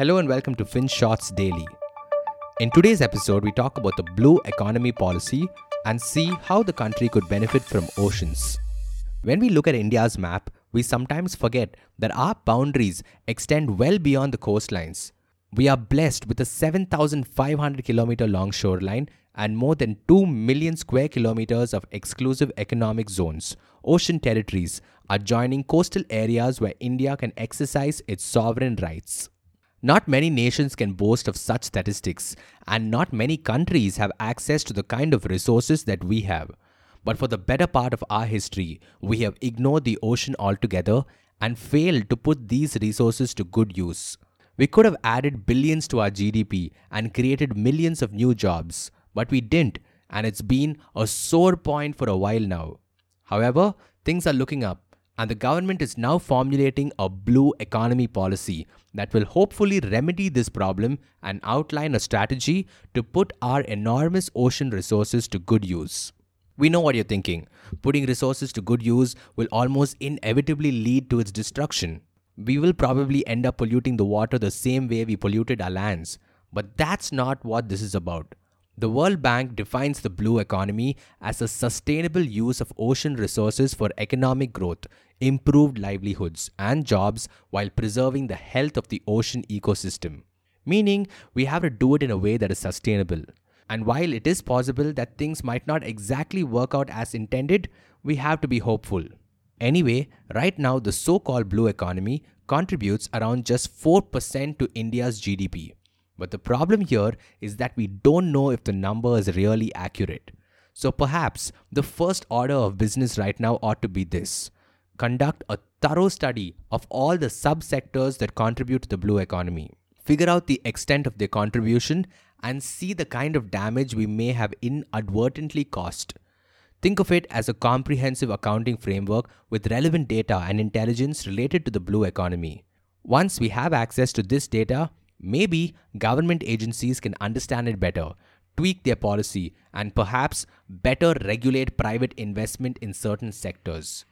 Hello and welcome to FinShots Daily. In today's episode, we talk about the blue economy policy and see how the country could benefit from oceans. When we look at India's map, we sometimes forget that our boundaries extend well beyond the coastlines. We are blessed with a 7,500 kilometer long shoreline and more than 2 million square kilometers of exclusive economic zones, ocean territories, adjoining coastal areas where India can exercise its sovereign rights. Not many nations can boast of such statistics, and not many countries have access to the kind of resources that we have. But for the better part of our history, we have ignored the ocean altogether and failed to put these resources to good use. We could have added billions to our GDP and created millions of new jobs, but we didn't, and it's been a sore point for a while now. However, things are looking up and the government is now formulating a blue economy policy that will hopefully remedy this problem and outline a strategy to put our enormous ocean resources to good use. We know what you're thinking. Putting resources to good use will almost inevitably lead to its destruction. We will probably end up polluting the water the same way we polluted our lands. But that's not what this is about. The World Bank defines the blue economy as a sustainable use of ocean resources for economic growth, improved livelihoods, and jobs while preserving the health of the ocean ecosystem. Meaning, we have to do it in a way that is sustainable. And while it is possible that things might not exactly work out as intended, we have to be hopeful. Anyway, right now, the so called blue economy contributes around just 4% to India's GDP. But the problem here is that we don't know if the number is really accurate. So perhaps the first order of business right now ought to be this conduct a thorough study of all the subsectors that contribute to the blue economy. Figure out the extent of their contribution and see the kind of damage we may have inadvertently caused. Think of it as a comprehensive accounting framework with relevant data and intelligence related to the blue economy. Once we have access to this data, Maybe government agencies can understand it better, tweak their policy, and perhaps better regulate private investment in certain sectors.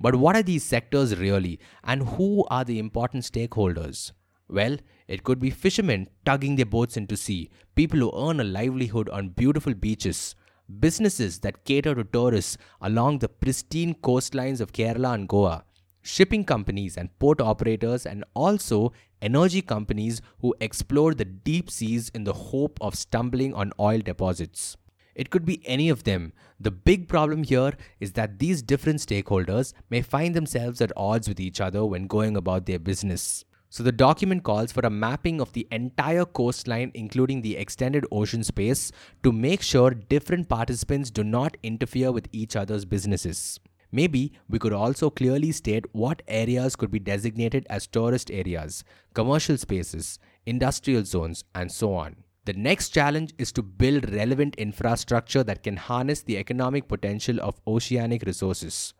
But what are these sectors really, and who are the important stakeholders? Well, it could be fishermen tugging their boats into sea, people who earn a livelihood on beautiful beaches, businesses that cater to tourists along the pristine coastlines of Kerala and Goa, shipping companies and port operators, and also energy companies who explore the deep seas in the hope of stumbling on oil deposits. It could be any of them. The big problem here is that these different stakeholders may find themselves at odds with each other when going about their business. So, the document calls for a mapping of the entire coastline, including the extended ocean space, to make sure different participants do not interfere with each other's businesses. Maybe we could also clearly state what areas could be designated as tourist areas, commercial spaces, industrial zones, and so on. The next challenge is to build relevant infrastructure that can harness the economic potential of oceanic resources.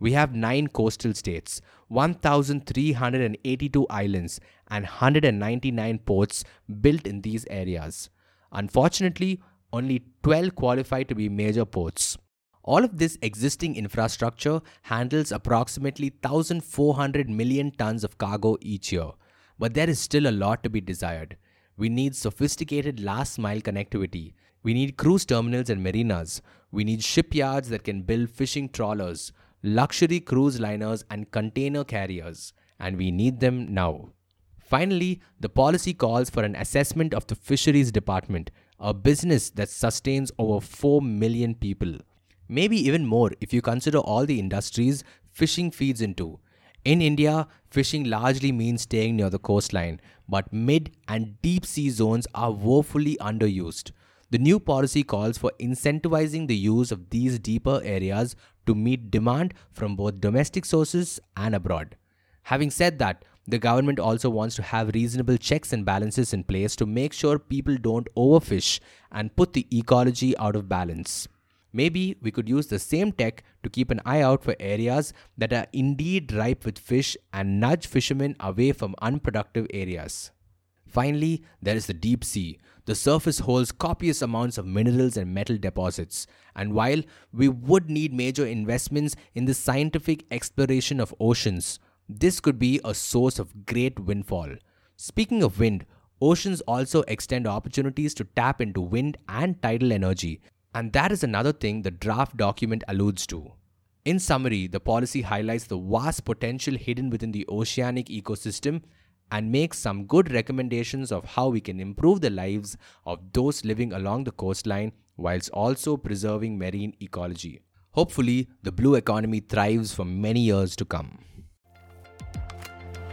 We have nine coastal states, 1,382 islands, and 199 ports built in these areas. Unfortunately, only 12 qualify to be major ports. All of this existing infrastructure handles approximately 1,400 million tons of cargo each year, but there is still a lot to be desired. We need sophisticated last mile connectivity. We need cruise terminals and marinas. We need shipyards that can build fishing trawlers, luxury cruise liners, and container carriers. And we need them now. Finally, the policy calls for an assessment of the fisheries department, a business that sustains over 4 million people maybe even more if you consider all the industries fishing feeds into. In India, fishing largely means staying near the coastline, but mid and deep sea zones are woefully underused. The new policy calls for incentivizing the use of these deeper areas to meet demand from both domestic sources and abroad. Having said that, the government also wants to have reasonable checks and balances in place to make sure people don't overfish and put the ecology out of balance. Maybe we could use the same tech to keep an eye out for areas that are indeed ripe with fish and nudge fishermen away from unproductive areas. Finally, there is the deep sea. The surface holds copious amounts of minerals and metal deposits, and while we would need major investments in the scientific exploration of oceans, this could be a source of great windfall. Speaking of wind, oceans also extend opportunities to tap into wind and tidal energy, and that is another thing the draft document alludes to. In summary, the policy highlights the vast potential hidden within the oceanic ecosystem and makes some good recommendations of how we can improve the lives of those living along the coastline whilst also preserving marine ecology. Hopefully, the blue economy thrives for many years to come.